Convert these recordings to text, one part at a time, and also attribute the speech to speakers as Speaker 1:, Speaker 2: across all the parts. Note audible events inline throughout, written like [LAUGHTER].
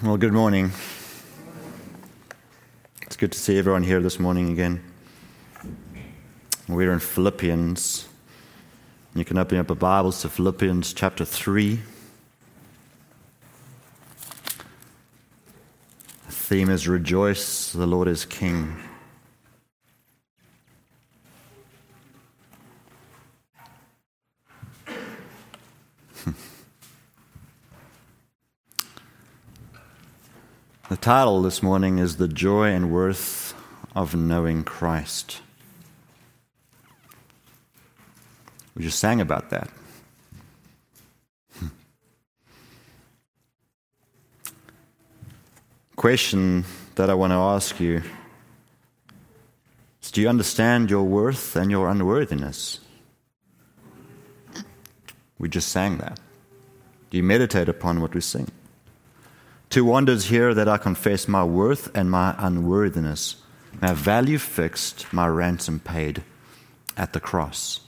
Speaker 1: Well, good morning. It's good to see everyone here this morning again. We're in Philippians. You can open up your Bibles to Philippians chapter 3. The theme is Rejoice, the Lord is King. Title this morning is The Joy and Worth of Knowing Christ. We just sang about that. Hmm. Question that I want to ask you is Do you understand your worth and your unworthiness? We just sang that. Do you meditate upon what we sing? Two wonders here that I confess my worth and my unworthiness, my value fixed, my ransom paid at the cross.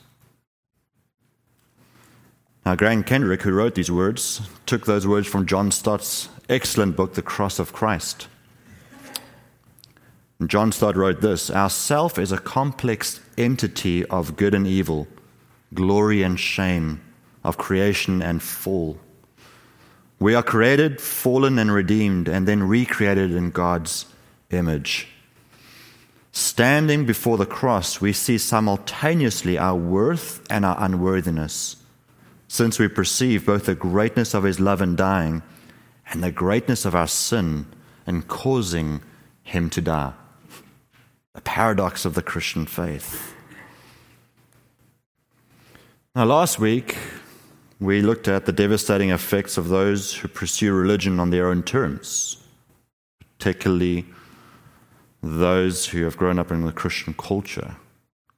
Speaker 1: Now, Graham Kendrick, who wrote these words, took those words from John Stott's excellent book, The Cross of Christ. And John Stott wrote this Our self is a complex entity of good and evil, glory and shame, of creation and fall. We are created, fallen, and redeemed, and then recreated in God's image. Standing before the cross, we see simultaneously our worth and our unworthiness, since we perceive both the greatness of His love in dying and the greatness of our sin in causing Him to die. The paradox of the Christian faith. Now, last week, we looked at the devastating effects of those who pursue religion on their own terms, particularly those who have grown up in the Christian culture,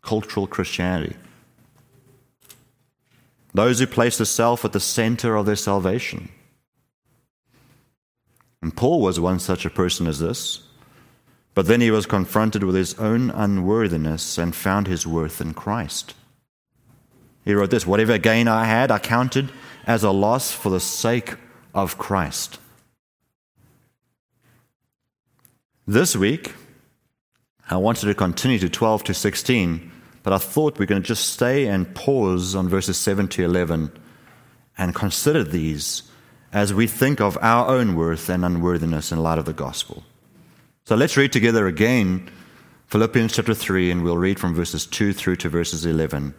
Speaker 1: cultural Christianity. Those who place the self at the center of their salvation. And Paul was one such a person as this, but then he was confronted with his own unworthiness and found his worth in Christ. He wrote this Whatever gain I had, I counted as a loss for the sake of Christ. This week, I wanted to continue to 12 to 16, but I thought we are going to just stay and pause on verses 7 to 11 and consider these as we think of our own worth and unworthiness in light of the gospel. So let's read together again Philippians chapter 3, and we'll read from verses 2 through to verses 11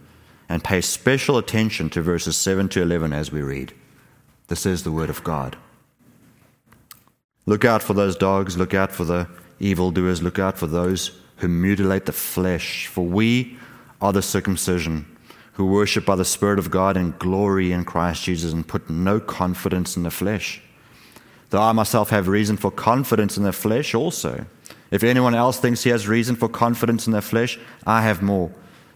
Speaker 1: and pay special attention to verses 7 to 11 as we read. This is the Word of God. Look out for those dogs, look out for the evildoers, look out for those who mutilate the flesh, for we are the circumcision who worship by the Spirit of God and glory in Christ Jesus and put no confidence in the flesh. Though I myself have reason for confidence in the flesh also. If anyone else thinks he has reason for confidence in the flesh, I have more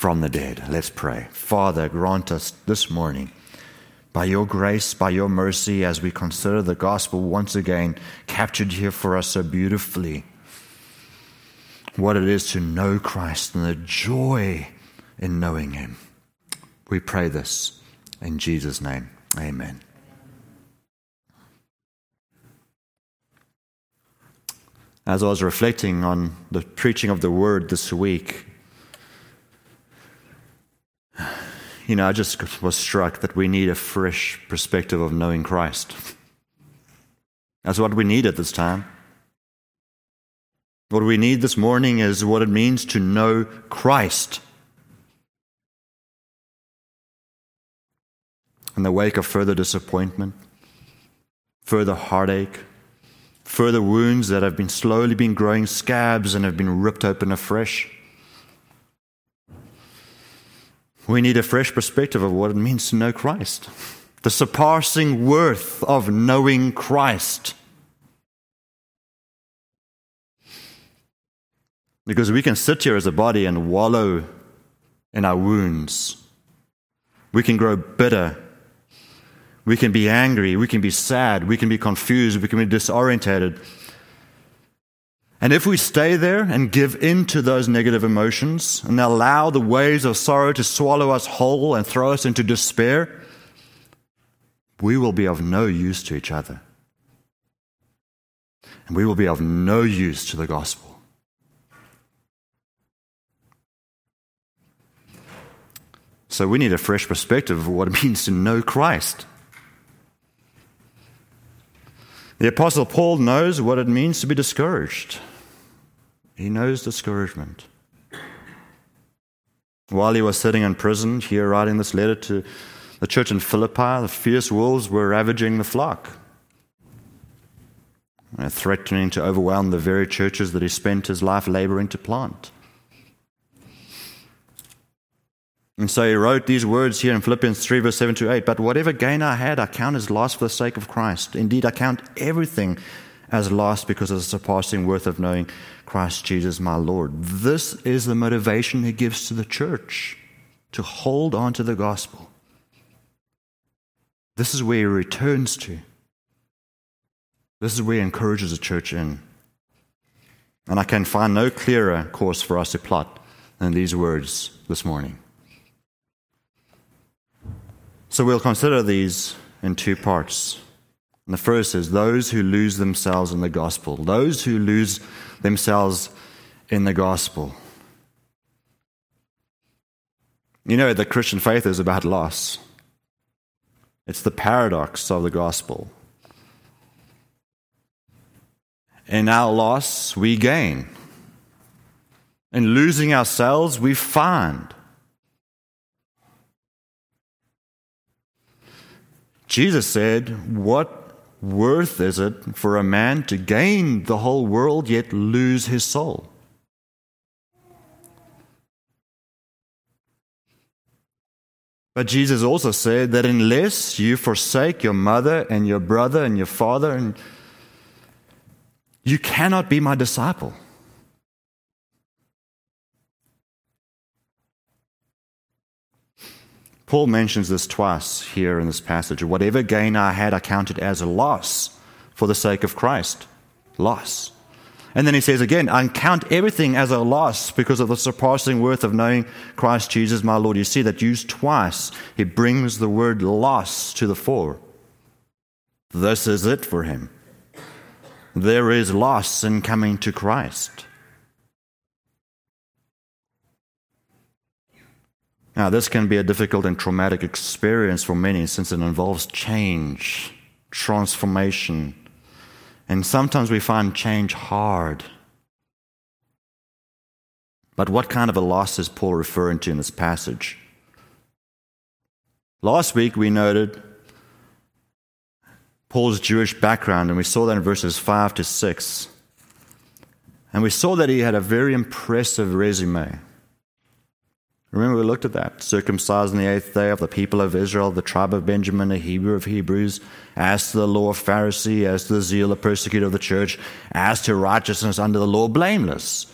Speaker 1: from the dead. Let's pray. Father, grant us this morning, by your grace, by your mercy, as we consider the gospel once again captured here for us so beautifully, what it is to know Christ and the joy in knowing him. We pray this in Jesus' name. Amen. As I was reflecting on the preaching of the word this week, you know, I just was struck that we need a fresh perspective of knowing Christ. That's what we need at this time. What we need this morning is what it means to know Christ. In the wake of further disappointment, further heartache, further wounds that have been slowly been growing scabs and have been ripped open afresh. We need a fresh perspective of what it means to know Christ, the surpassing worth of knowing Christ. Because we can sit here as a body and wallow in our wounds. We can grow bitter. We can be angry. We can be sad. We can be confused. We can be disorientated. And if we stay there and give in to those negative emotions and allow the waves of sorrow to swallow us whole and throw us into despair, we will be of no use to each other. And we will be of no use to the gospel. So we need a fresh perspective of what it [LAUGHS] means to know Christ. The Apostle Paul knows what it means to be discouraged. He knows discouragement. While he was sitting in prison, here writing this letter to the church in Philippi, the fierce wolves were ravaging the flock, threatening to overwhelm the very churches that he spent his life laboring to plant. And so he wrote these words here in Philippians 3, verse 7 to 8. But whatever gain I had, I count as loss for the sake of Christ. Indeed, I count everything as lost because of the surpassing worth of knowing Christ Jesus my Lord. This is the motivation he gives to the church to hold on to the gospel. This is where he returns to. This is where he encourages the church in. And I can find no clearer course for us to plot than these words this morning. So we'll consider these in two parts. And the first is those who lose themselves in the gospel, those who lose themselves in the gospel. You know, the Christian faith is about loss, it's the paradox of the gospel. In our loss, we gain. In losing ourselves, we find. Jesus said, What worth is it for a man to gain the whole world yet lose his soul? But Jesus also said that unless you forsake your mother and your brother and your father, and you cannot be my disciple. Paul mentions this twice here in this passage. Whatever gain I had, I counted as a loss for the sake of Christ. Loss. And then he says again, I count everything as a loss because of the surpassing worth of knowing Christ Jesus my Lord. You see that used twice. He brings the word loss to the fore. This is it for him. There is loss in coming to Christ. Now, this can be a difficult and traumatic experience for many since it involves change, transformation, and sometimes we find change hard. But what kind of a loss is Paul referring to in this passage? Last week we noted Paul's Jewish background, and we saw that in verses 5 to 6. And we saw that he had a very impressive resume. Remember, we looked at that. Circumcised on the eighth day of the people of Israel, the tribe of Benjamin, a Hebrew of Hebrews, as to the law of Pharisee, as to the zeal of persecutor of the church, as to righteousness under the law, blameless.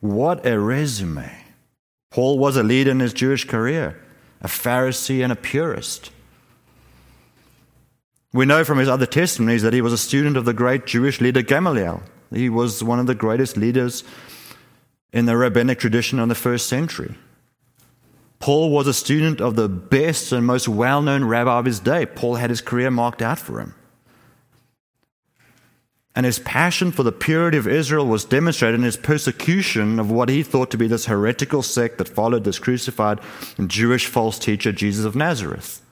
Speaker 1: What a resume. Paul was a leader in his Jewish career, a Pharisee and a purist. We know from his other testimonies that he was a student of the great Jewish leader Gamaliel. He was one of the greatest leaders in the rabbinic tradition in the first century. Paul was a student of the best and most well known rabbi of his day. Paul had his career marked out for him. And his passion for the purity of Israel was demonstrated in his persecution of what he thought to be this heretical sect that followed this crucified and Jewish false teacher, Jesus of Nazareth.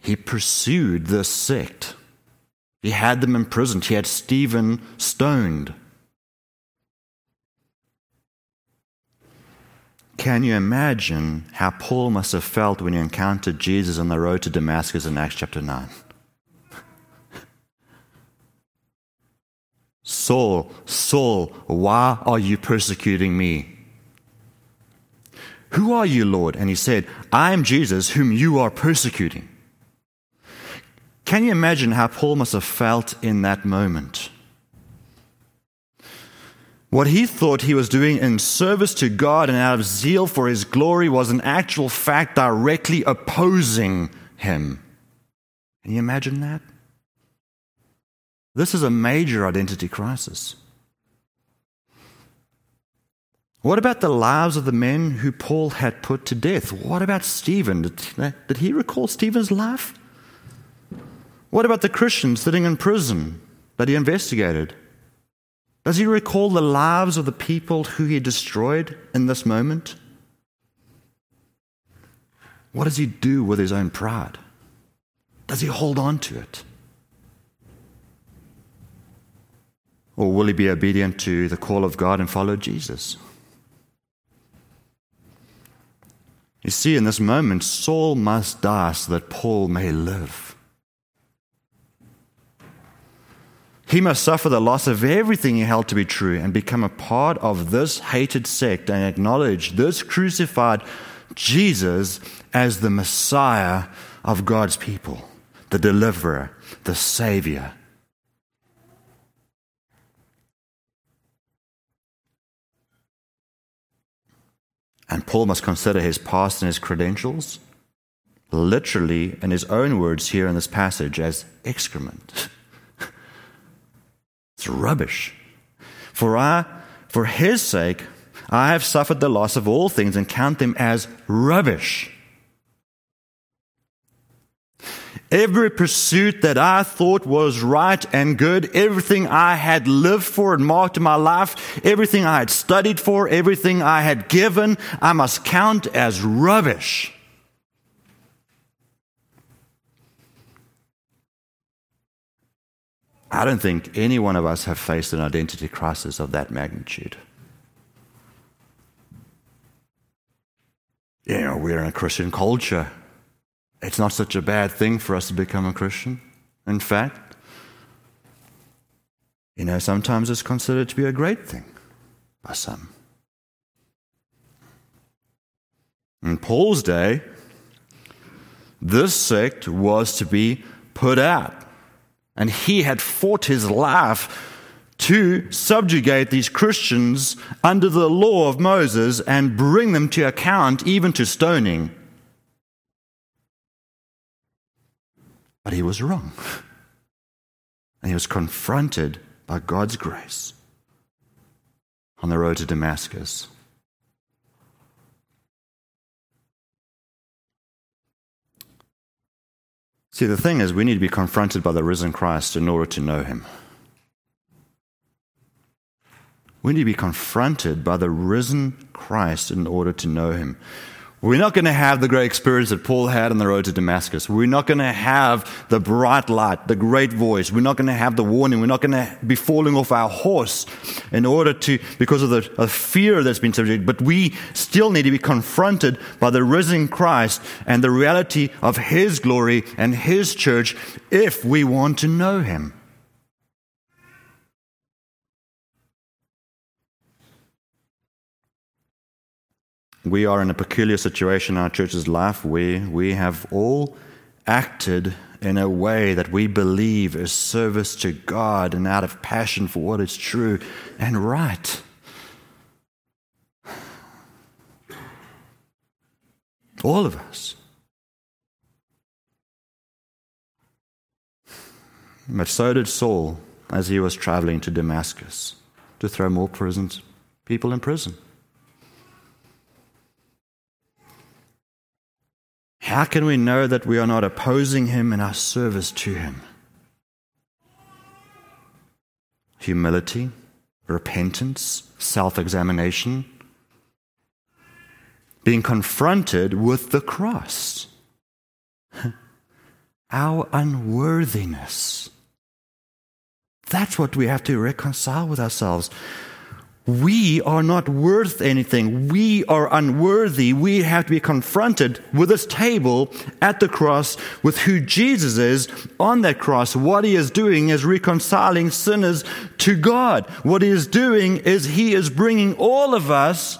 Speaker 1: He pursued this sect he had them imprisoned. He had Stephen stoned. Can you imagine how Paul must have felt when he encountered Jesus on the road to Damascus in Acts chapter 9? [LAUGHS] Saul, Saul, why are you persecuting me? Who are you, Lord? And he said, I am Jesus, whom you are persecuting. Can you imagine how Paul must have felt in that moment? What he thought he was doing in service to God and out of zeal for his glory was in actual fact directly opposing him. Can you imagine that? This is a major identity crisis. What about the lives of the men who Paul had put to death? What about Stephen? Did he recall Stephen's life? What about the Christians sitting in prison that he investigated? Does he recall the lives of the people who he destroyed in this moment? What does he do with his own pride? Does he hold on to it? Or will he be obedient to the call of God and follow Jesus? You see, in this moment, Saul must die so that Paul may live. He must suffer the loss of everything he held to be true and become a part of this hated sect and acknowledge this crucified Jesus as the Messiah of God's people, the deliverer, the Savior. And Paul must consider his past and his credentials, literally, in his own words here in this passage, as excrement. [LAUGHS] It's rubbish. For I, for his sake, I have suffered the loss of all things and count them as rubbish. Every pursuit that I thought was right and good, everything I had lived for and marked in my life, everything I had studied for, everything I had given, I must count as rubbish. I don't think any one of us have faced an identity crisis of that magnitude. You know, we're in a Christian culture. It's not such a bad thing for us to become a Christian. In fact, you know, sometimes it's considered to be a great thing by some. In Paul's day, this sect was to be put out. And he had fought his life to subjugate these Christians under the law of Moses and bring them to account, even to stoning. But he was wrong. And he was confronted by God's grace on the road to Damascus. See, the thing is, we need to be confronted by the risen Christ in order to know him. We need to be confronted by the risen Christ in order to know him. We're not going to have the great experience that Paul had on the road to Damascus. We're not going to have the bright light, the great voice. We're not going to have the warning. We're not going to be falling off our horse in order to, because of the of fear that's been subjected. But we still need to be confronted by the risen Christ and the reality of His glory and His church if we want to know Him. We are in a peculiar situation in our church's life where we have all acted in a way that we believe is service to God and out of passion for what is true and right. All of us. But so did Saul as he was traveling to Damascus to throw more prisons, people in prison. How can we know that we are not opposing him in our service to him? Humility, repentance, self examination, being confronted with the cross, [LAUGHS] our unworthiness. That's what we have to reconcile with ourselves. We are not worth anything. We are unworthy. We have to be confronted with this table at the cross with who Jesus is on that cross. What he is doing is reconciling sinners to God. What he is doing is he is bringing all of us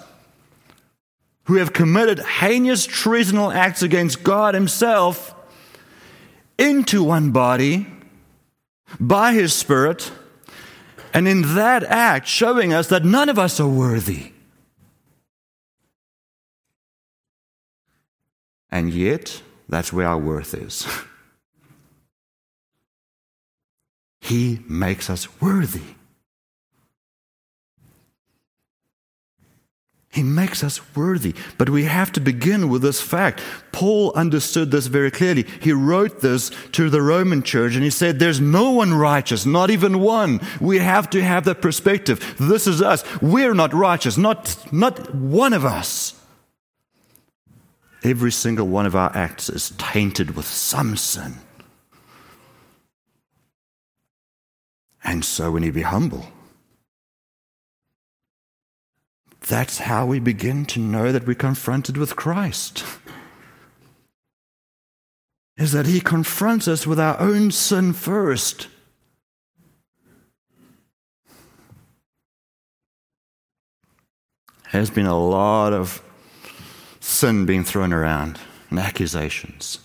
Speaker 1: who have committed heinous treasonal acts against God himself into one body by his Spirit and in that act, showing us that none of us are worthy. And yet, that's where our worth is. [LAUGHS] he makes us worthy. He makes us worthy. But we have to begin with this fact. Paul understood this very clearly. He wrote this to the Roman church and he said, There's no one righteous, not even one. We have to have that perspective. This is us. We're not righteous, not, not one of us. Every single one of our acts is tainted with some sin. And so we need to be humble. That's how we begin to know that we're confronted with Christ. Is that He confronts us with our own sin first. There's been a lot of sin being thrown around and accusations.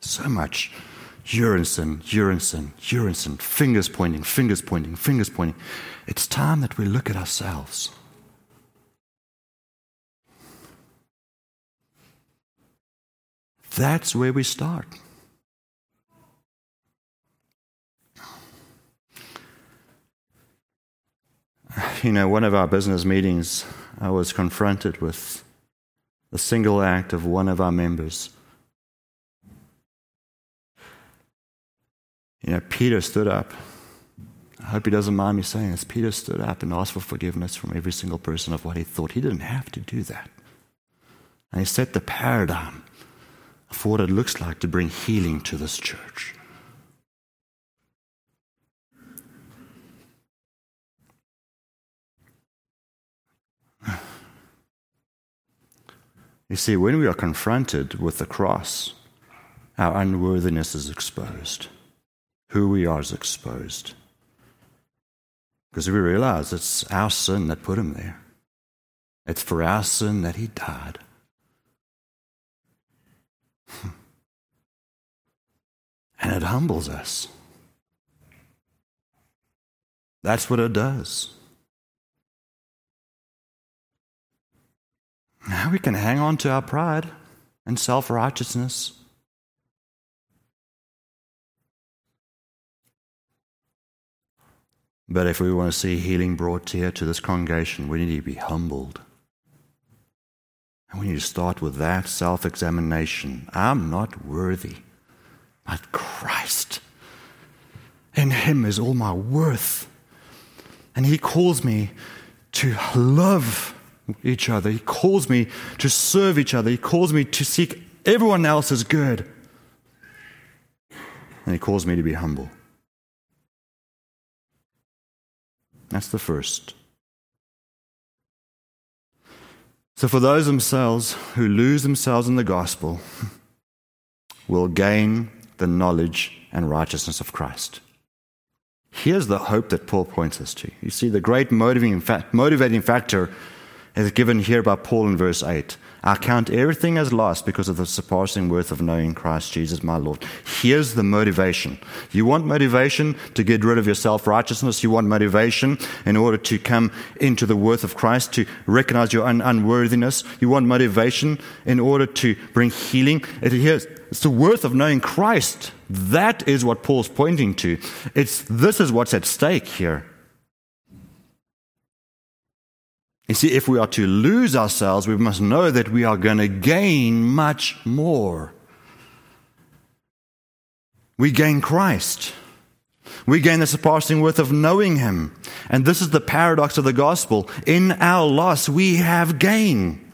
Speaker 1: So much sin, urine sin, fingers pointing, fingers pointing, fingers pointing. It's time that we look at ourselves. That's where we start. You know, one of our business meetings, I was confronted with a single act of one of our members. You know, Peter stood up I hope he doesn't mind me saying this. Peter stood up and asked for forgiveness from every single person of what he thought. He didn't have to do that. And he set the paradigm for what it looks like to bring healing to this church. You see, when we are confronted with the cross, our unworthiness is exposed. Who we are is exposed. Because we realize it's our sin that put him there. It's for our sin that he died. [LAUGHS] and it humbles us. That's what it does. Now we can hang on to our pride and self righteousness But if we want to see healing brought here to this congregation, we need to be humbled. And we need to start with that self examination. I'm not worthy, but Christ. In Him is all my worth. And He calls me to love each other. He calls me to serve each other. He calls me to seek everyone else's good. And He calls me to be humble. That's the first. So, for those themselves who lose themselves in the gospel, [LAUGHS] will gain the knowledge and righteousness of Christ. Here's the hope that Paul points us to. You see, the great motivating, motivating factor is given here by Paul in verse 8. I count everything as lost because of the surpassing worth of knowing Christ Jesus my Lord. Here's the motivation. You want motivation to get rid of your self righteousness. You want motivation in order to come into the worth of Christ, to recognize your un- unworthiness. You want motivation in order to bring healing. It, it's the worth of knowing Christ. That is what Paul's pointing to. It's, this is what's at stake here. You see, if we are to lose ourselves, we must know that we are going to gain much more. We gain Christ. We gain the surpassing worth of knowing Him. And this is the paradox of the gospel. In our loss, we have gain.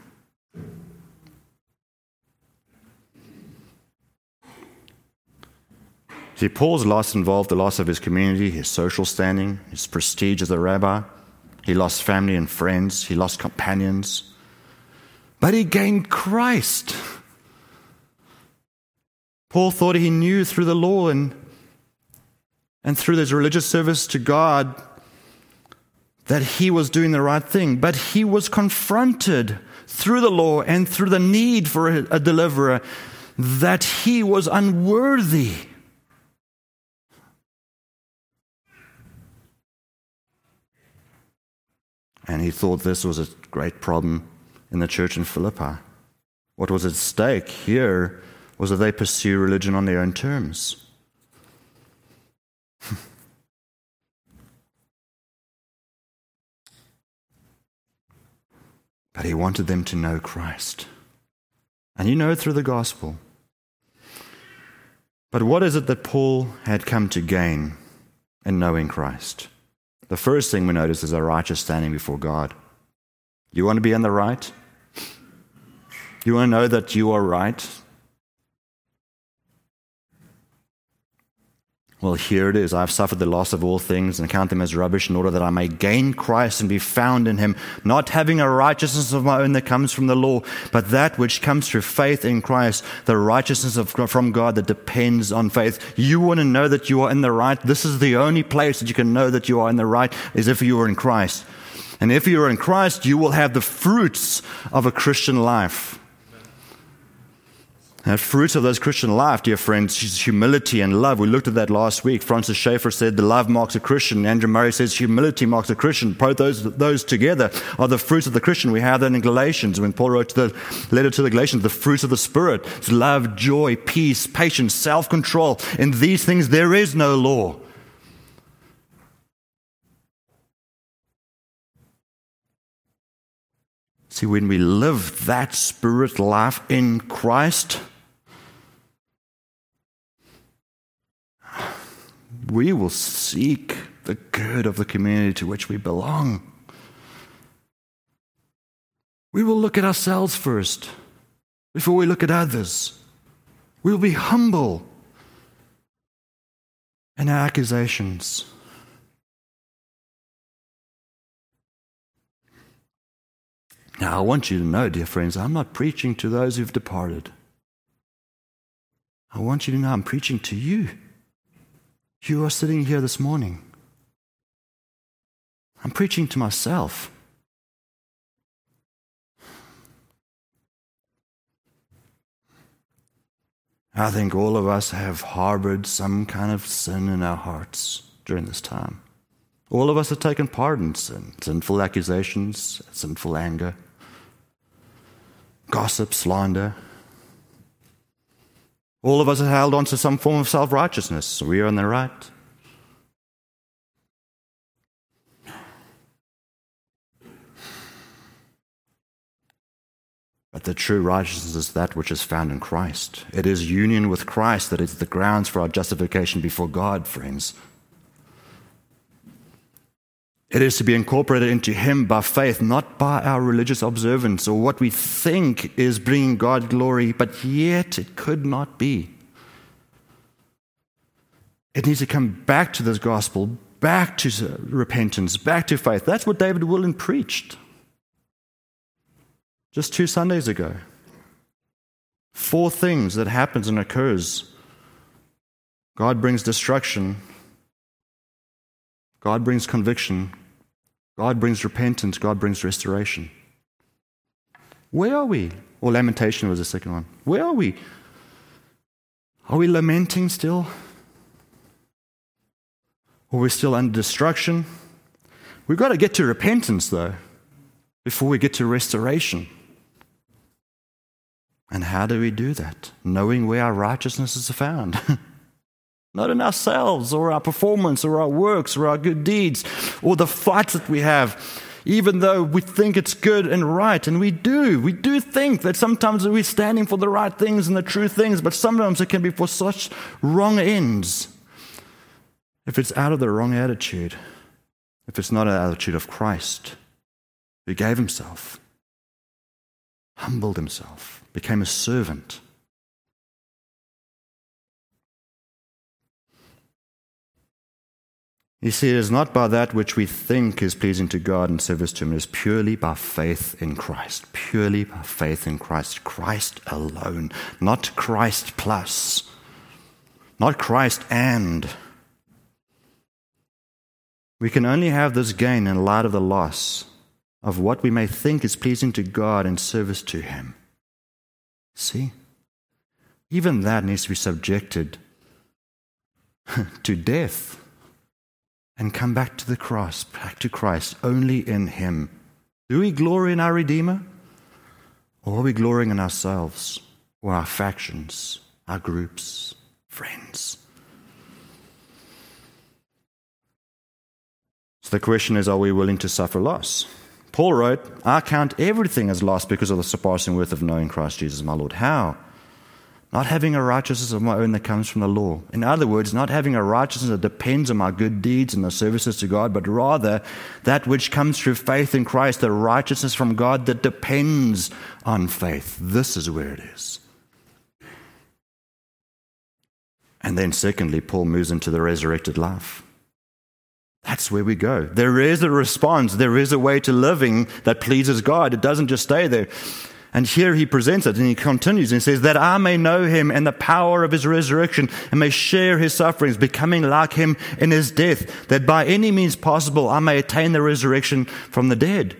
Speaker 1: See, Paul's loss involved the loss of his community, his social standing, his prestige as a rabbi. He lost family and friends, he lost companions. But he gained Christ. Paul thought he knew through the law and, and through his religious service to God that he was doing the right thing, but he was confronted through the law and through the need for a, a deliverer that he was unworthy. And he thought this was a great problem in the church in Philippi. What was at stake here was that they pursue religion on their own terms. [LAUGHS] but he wanted them to know Christ. And you know it through the gospel. But what is it that Paul had come to gain in knowing Christ? The first thing we notice is a righteous standing before God. You want to be in the right? You want to know that you are right? Well, here it is. I've suffered the loss of all things and count them as rubbish in order that I may gain Christ and be found in him, not having a righteousness of my own that comes from the law, but that which comes through faith in Christ, the righteousness of, from God that depends on faith. You want to know that you are in the right? This is the only place that you can know that you are in the right, is if you are in Christ. And if you are in Christ, you will have the fruits of a Christian life. Uh, the fruit of those Christian life, dear friends, is humility and love. We looked at that last week. Francis Schaeffer said the love marks a Christian. Andrew Murray says humility marks a Christian. Both those, those together are the fruits of the Christian. We have that in Galatians when Paul wrote the letter to the Galatians, the fruits of the Spirit. Love, joy, peace, patience, self-control. In these things there is no law. See, when we live that spirit life in Christ, we will seek the good of the community to which we belong. We will look at ourselves first before we look at others. We will be humble in our accusations. Now, I want you to know, dear friends, I'm not preaching to those who've departed. I want you to know I'm preaching to you. You are sitting here this morning. I'm preaching to myself. I think all of us have harbored some kind of sin in our hearts during this time. All of us have taken part in sin, sinful accusations, sinful anger, gossip, slander. All of us have held on to some form of self righteousness. We are on the right. But the true righteousness is that which is found in Christ. It is union with Christ that is the grounds for our justification before God, friends. It is to be incorporated into Him by faith, not by our religious observance or what we think is bringing God glory, but yet it could not be. It needs to come back to this gospel, back to repentance, back to faith. That's what David Willen preached just two Sundays ago. Four things that happens and occurs. God brings destruction, God brings conviction. God brings repentance. God brings restoration. Where are we? Or lamentation was the second one. Where are we? Are we lamenting still? Or we're still under destruction? We've got to get to repentance, though, before we get to restoration. And how do we do that? Knowing where our righteousness is found. [LAUGHS] Not in ourselves or our performance or our works or our good deeds or the fights that we have, even though we think it's good and right. And we do. We do think that sometimes we're standing for the right things and the true things, but sometimes it can be for such wrong ends. If it's out of the wrong attitude, if it's not an attitude of Christ, who gave himself, humbled himself, became a servant You see, it is not by that which we think is pleasing to God and service to Him. It is purely by faith in Christ. Purely by faith in Christ. Christ alone. Not Christ plus. Not Christ and. We can only have this gain in light of the loss of what we may think is pleasing to God and service to Him. See? Even that needs to be subjected [LAUGHS] to death and come back to the cross, back to Christ, only in Him. Do we glory in our Redeemer? Or are we glorying in ourselves or our factions, our groups, friends? So the question is are we willing to suffer loss? Paul wrote, I count everything as loss because of the surpassing worth of knowing Christ Jesus my Lord. How? Not having a righteousness of my own that comes from the law. In other words, not having a righteousness that depends on my good deeds and the services to God, but rather that which comes through faith in Christ, the righteousness from God that depends on faith. This is where it is. And then, secondly, Paul moves into the resurrected life. That's where we go. There is a response. There is a way to living that pleases God. It doesn't just stay there. And here he presents it and he continues and says, That I may know him and the power of his resurrection and may share his sufferings, becoming like him in his death, that by any means possible I may attain the resurrection from the dead.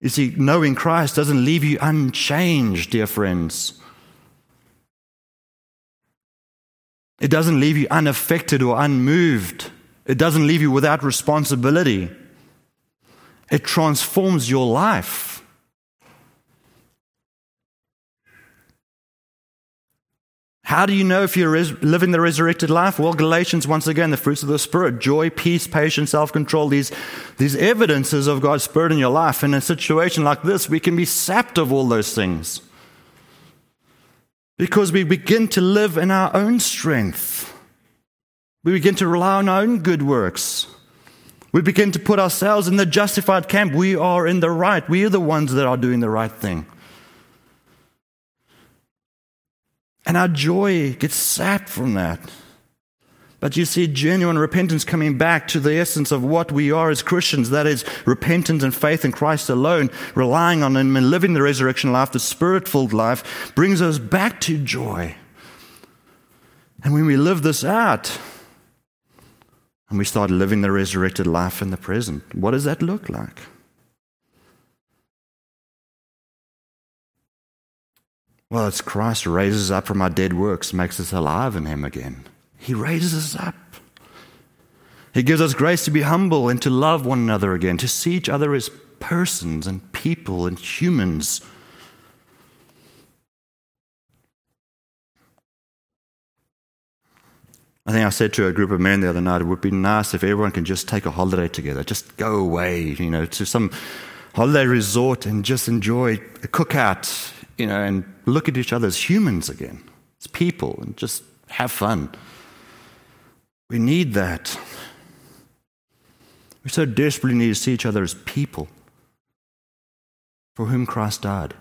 Speaker 1: You see, knowing Christ doesn't leave you unchanged, dear friends. It doesn't leave you unaffected or unmoved. It doesn't leave you without responsibility. It transforms your life. How do you know if you're res- living the resurrected life? Well, Galatians, once again, the fruits of the Spirit joy, peace, patience, self control, these, these evidences of God's Spirit in your life. In a situation like this, we can be sapped of all those things because we begin to live in our own strength. We begin to rely on our own good works. We begin to put ourselves in the justified camp. We are in the right. We are the ones that are doing the right thing. And our joy gets sapped from that. But you see genuine repentance coming back to the essence of what we are as Christians that is, repentance and faith in Christ alone, relying on Him and living the resurrection life, the spirit filled life, brings us back to joy. And when we live this out, and we start living the resurrected life in the present. What does that look like? Well, it's Christ raises us up from our dead works, makes us alive in Him again. He raises us up. He gives us grace to be humble and to love one another again, to see each other as persons and people and humans I think I said to a group of men the other night, it would be nice if everyone can just take a holiday together, just go away, you know, to some holiday resort and just enjoy a cookout, you know, and look at each other as humans again, as people, and just have fun. We need that. We so desperately need to see each other as people for whom Christ died.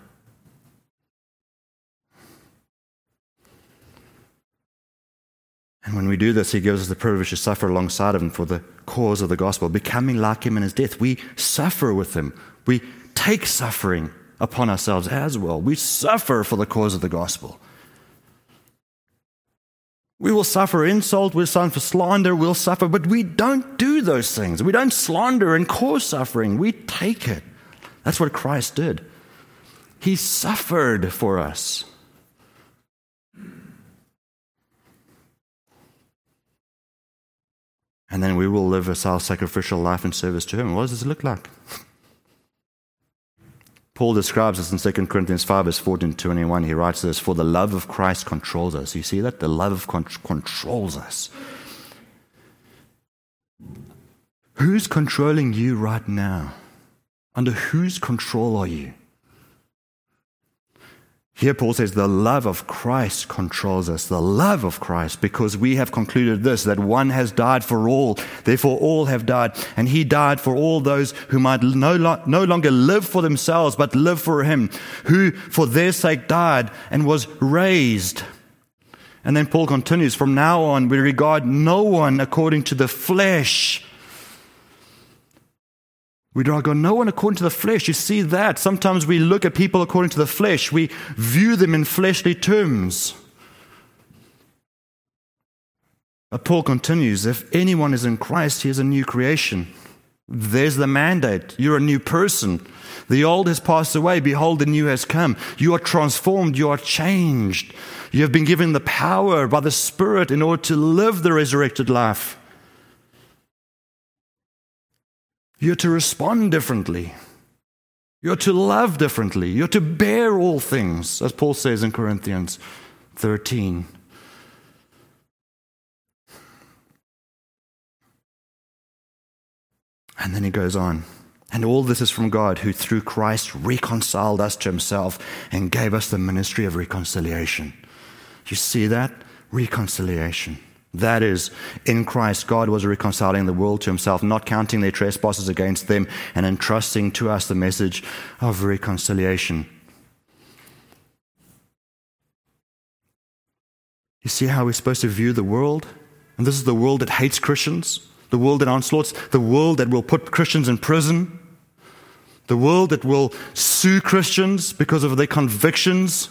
Speaker 1: And when we do this, He gives us the privilege to suffer alongside of Him for the cause of the gospel, becoming like Him in His death. We suffer with Him. We take suffering upon ourselves as well. We suffer for the cause of the gospel. We will suffer insult, we'll suffer slander, we'll suffer, but we don't do those things. We don't slander and cause suffering. We take it. That's what Christ did. He suffered for us. And then we will live a self sacrificial life in service to Him. What does this look like? Paul describes this in 2 Corinthians 5, verse 14 21. He writes this For the love of Christ controls us. You see that? The love of Christ controls us. Who's controlling you right now? Under whose control are you? Here, Paul says, the love of Christ controls us. The love of Christ, because we have concluded this that one has died for all, therefore all have died. And he died for all those who might no, lo- no longer live for themselves, but live for him, who for their sake died and was raised. And then Paul continues, from now on, we regard no one according to the flesh. We draw God no one according to the flesh. You see that. Sometimes we look at people according to the flesh, we view them in fleshly terms. But Paul continues if anyone is in Christ, he is a new creation. There's the mandate. You're a new person. The old has passed away. Behold, the new has come. You are transformed. You are changed. You have been given the power by the Spirit in order to live the resurrected life. You're to respond differently. You're to love differently. You're to bear all things, as Paul says in Corinthians 13. And then he goes on. And all this is from God, who through Christ reconciled us to himself and gave us the ministry of reconciliation. You see that? Reconciliation. That is, in Christ, God was reconciling the world to himself, not counting their trespasses against them, and entrusting to us the message of reconciliation. You see how we're supposed to view the world? And this is the world that hates Christians, the world that onslaughts, the world that will put Christians in prison, the world that will sue Christians because of their convictions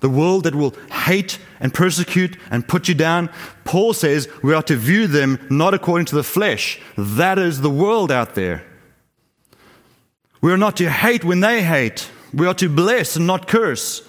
Speaker 1: the world that will hate and persecute and put you down. Paul says we are to view them not according to the flesh. That is the world out there. We are not to hate when they hate. We are to bless and not curse.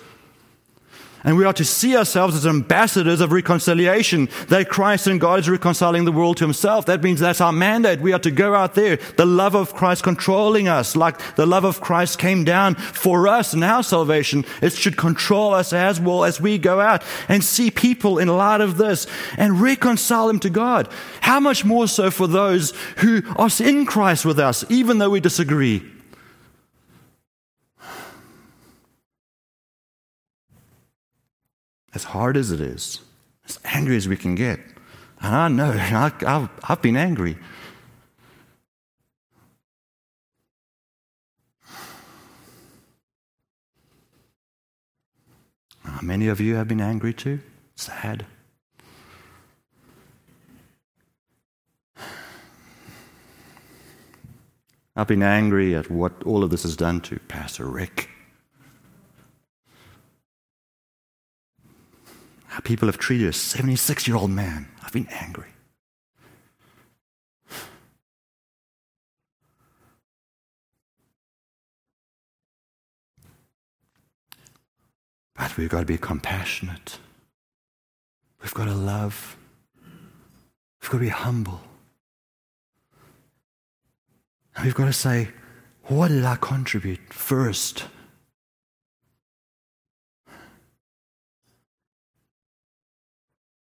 Speaker 1: And we are to see ourselves as ambassadors of reconciliation, that Christ and God is reconciling the world to himself. That means that's our mandate. We are to go out there, the love of Christ controlling us, like the love of Christ came down for us in our salvation. It should control us as well as we go out and see people in light of this and reconcile them to God. How much more so for those who are in Christ with us, even though we disagree? As hard as it is, as angry as we can get. And I know, [LAUGHS] I, have I've been angry. Ah, many of you have been angry too. Sad. I've been angry at what all of this has done to Pastor Rick. People have treated a 76 year old man. I've been angry. But we've got to be compassionate. We've got to love. We've got to be humble. And we've got to say, what did I contribute first?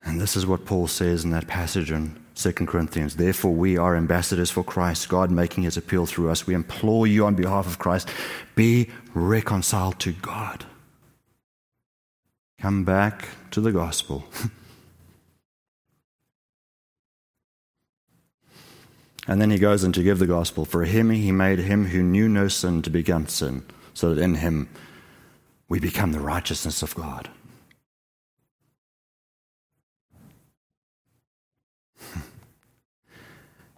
Speaker 1: And this is what Paul says in that passage in 2 Corinthians. Therefore, we are ambassadors for Christ, God making his appeal through us. We implore you on behalf of Christ, be reconciled to God. Come back to the gospel. [LAUGHS] and then he goes on to give the gospel. For him, he made him who knew no sin to become sin, so that in him we become the righteousness of God.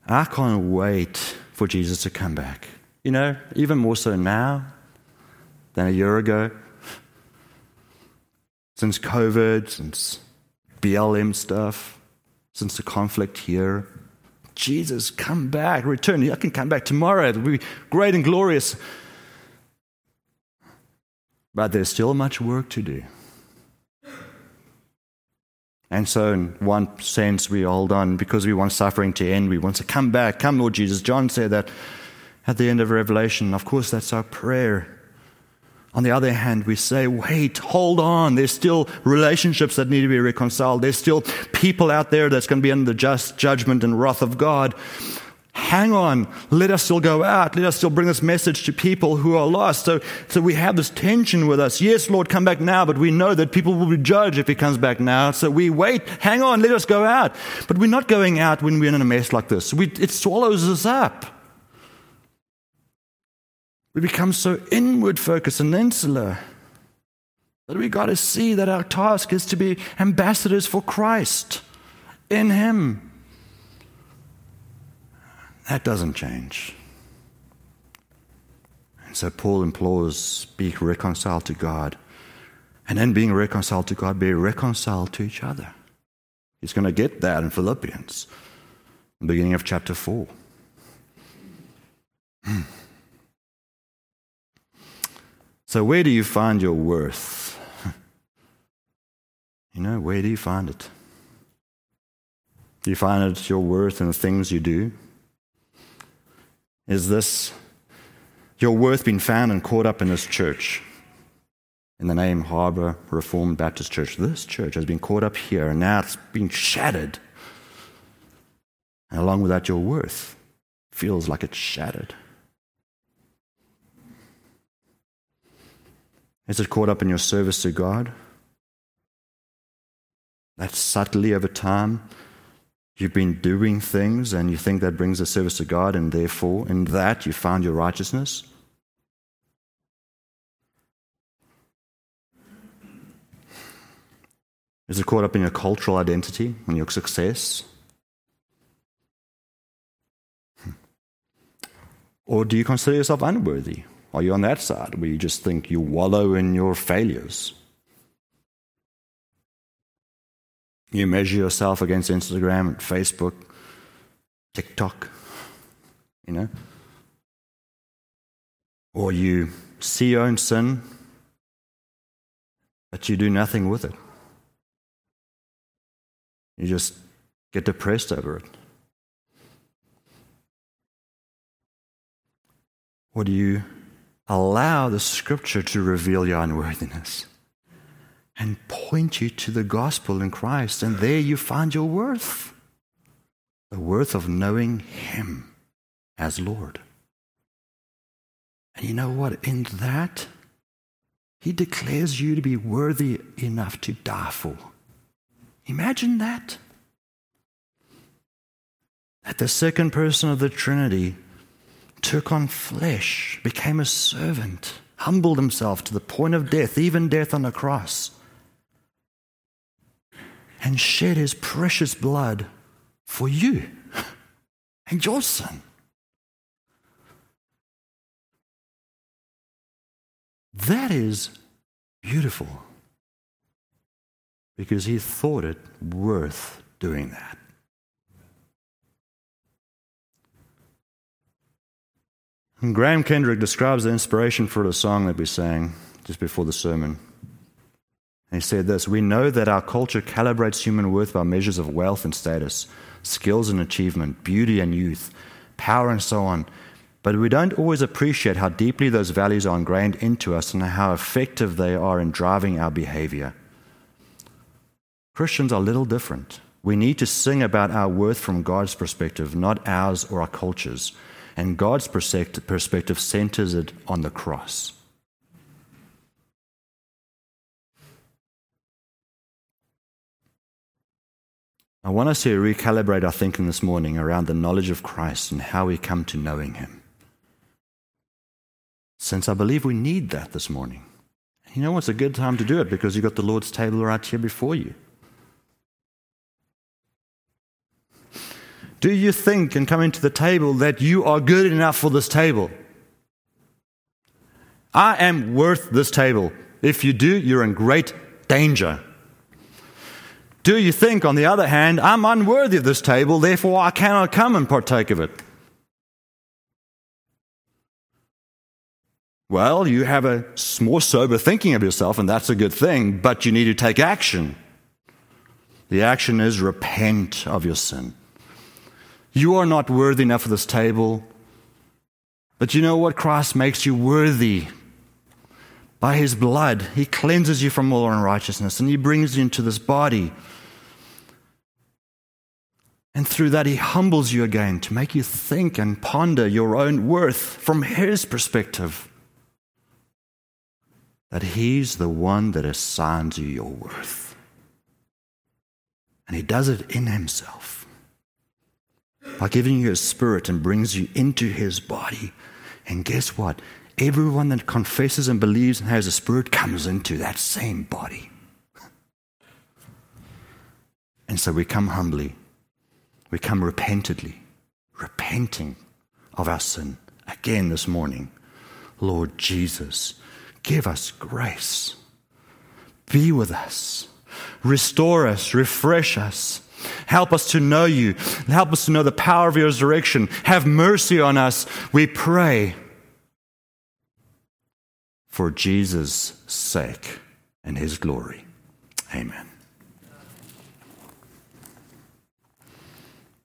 Speaker 1: I can't wait for Jesus to come back. You know, even more so now than a year ago. Since COVID, since BLM stuff, since the conflict here. Jesus, come back, return. I can come back tomorrow. It'll be great and glorious. But there's still much work to do. And so, in one sense, we hold on because we want suffering to end. We want to come back. Come, Lord Jesus. John said that at the end of Revelation. Of course, that's our prayer. On the other hand, we say, wait, hold on. There's still relationships that need to be reconciled. There's still people out there that's going to be under the just judgment and wrath of God hang on, let us still go out, let us still bring this message to people who are lost. So, so we have this tension with us. Yes, Lord, come back now, but we know that people will be judged if he comes back now. So we wait, hang on, let us go out. But we're not going out when we're in a mess like this. We, it swallows us up. We become so inward focused and insular that we got to see that our task is to be ambassadors for Christ in Him. That doesn't change. And so Paul implores be reconciled to God. And then being reconciled to God, be reconciled to each other. He's going to get that in Philippians, the beginning of chapter 4. Hmm. So, where do you find your worth? [LAUGHS] You know, where do you find it? Do you find it your worth in the things you do? Is this your worth been found and caught up in this church? In the name Harbor Reformed Baptist Church. This church has been caught up here and now it's been shattered. And along with that, your worth feels like it's shattered. Is it caught up in your service to God? That subtly over time, you've been doing things and you think that brings a service to God, and therefore, in that, you found your righteousness? Is it caught up in your cultural identity and your success? Hmm. Or do you consider yourself unworthy? Are you on that side where you just think you wallow in your failures? You measure yourself against Instagram, and Facebook, TikTok, you know? Or you see your own sin, but you do nothing with it. You just get depressed over it. Or do you allow the scripture to reveal your unworthiness and point you to the gospel in Christ. And there you find your worth the worth of knowing Him as Lord. And you know what? In that, He declares you to be worthy enough to die for. Imagine that. That the second person of the Trinity took on flesh, became a servant, humbled himself to the point of death, even death on the cross, and shed his precious blood for you [LAUGHS] and your son. That is beautiful because he thought it worth doing that. And Graham Kendrick describes the inspiration for the song that we sang just before the sermon. And he said this We know that our culture calibrates human worth by measures of wealth and status, skills and achievement, beauty and youth, power and so on. But we don't always appreciate how deeply those values are ingrained into us and how effective they are in driving our behavior. Christians are a little different. We need to sing about our worth from God's perspective, not ours or our culture's and God's perspective centers it on the cross. I want us to recalibrate our thinking this morning around the knowledge of Christ and how we come to knowing Him. Since I believe we need that this morning. You know what's a good time to do it because you've got the Lord's table right here before you. Do you think and coming to the table that you are good enough for this table? I am worth this table. If you do, you're in great danger. Do you think, on the other hand, I'm unworthy of this table, therefore I cannot come and partake of it? Well, you have a more sober thinking of yourself, and that's a good thing, but you need to take action. The action is repent of your sin. You are not worthy enough of this table. But you know what? Christ makes you worthy. By his blood, he cleanses you from all unrighteousness and he brings you into this body. And through that, he humbles you again to make you think and ponder your own worth from his perspective. That he's the one that assigns you your worth. And he does it in himself by giving you his spirit and brings you into his body. And guess what? Everyone that confesses and believes and has a spirit comes into that same body. And so we come humbly, we come repentantly, repenting of our sin again this morning. Lord Jesus, give us grace. Be with us. Restore us. Refresh us. Help us to know you. Help us to know the power of your resurrection. Have mercy on us, we pray. For Jesus' sake and his glory. Amen.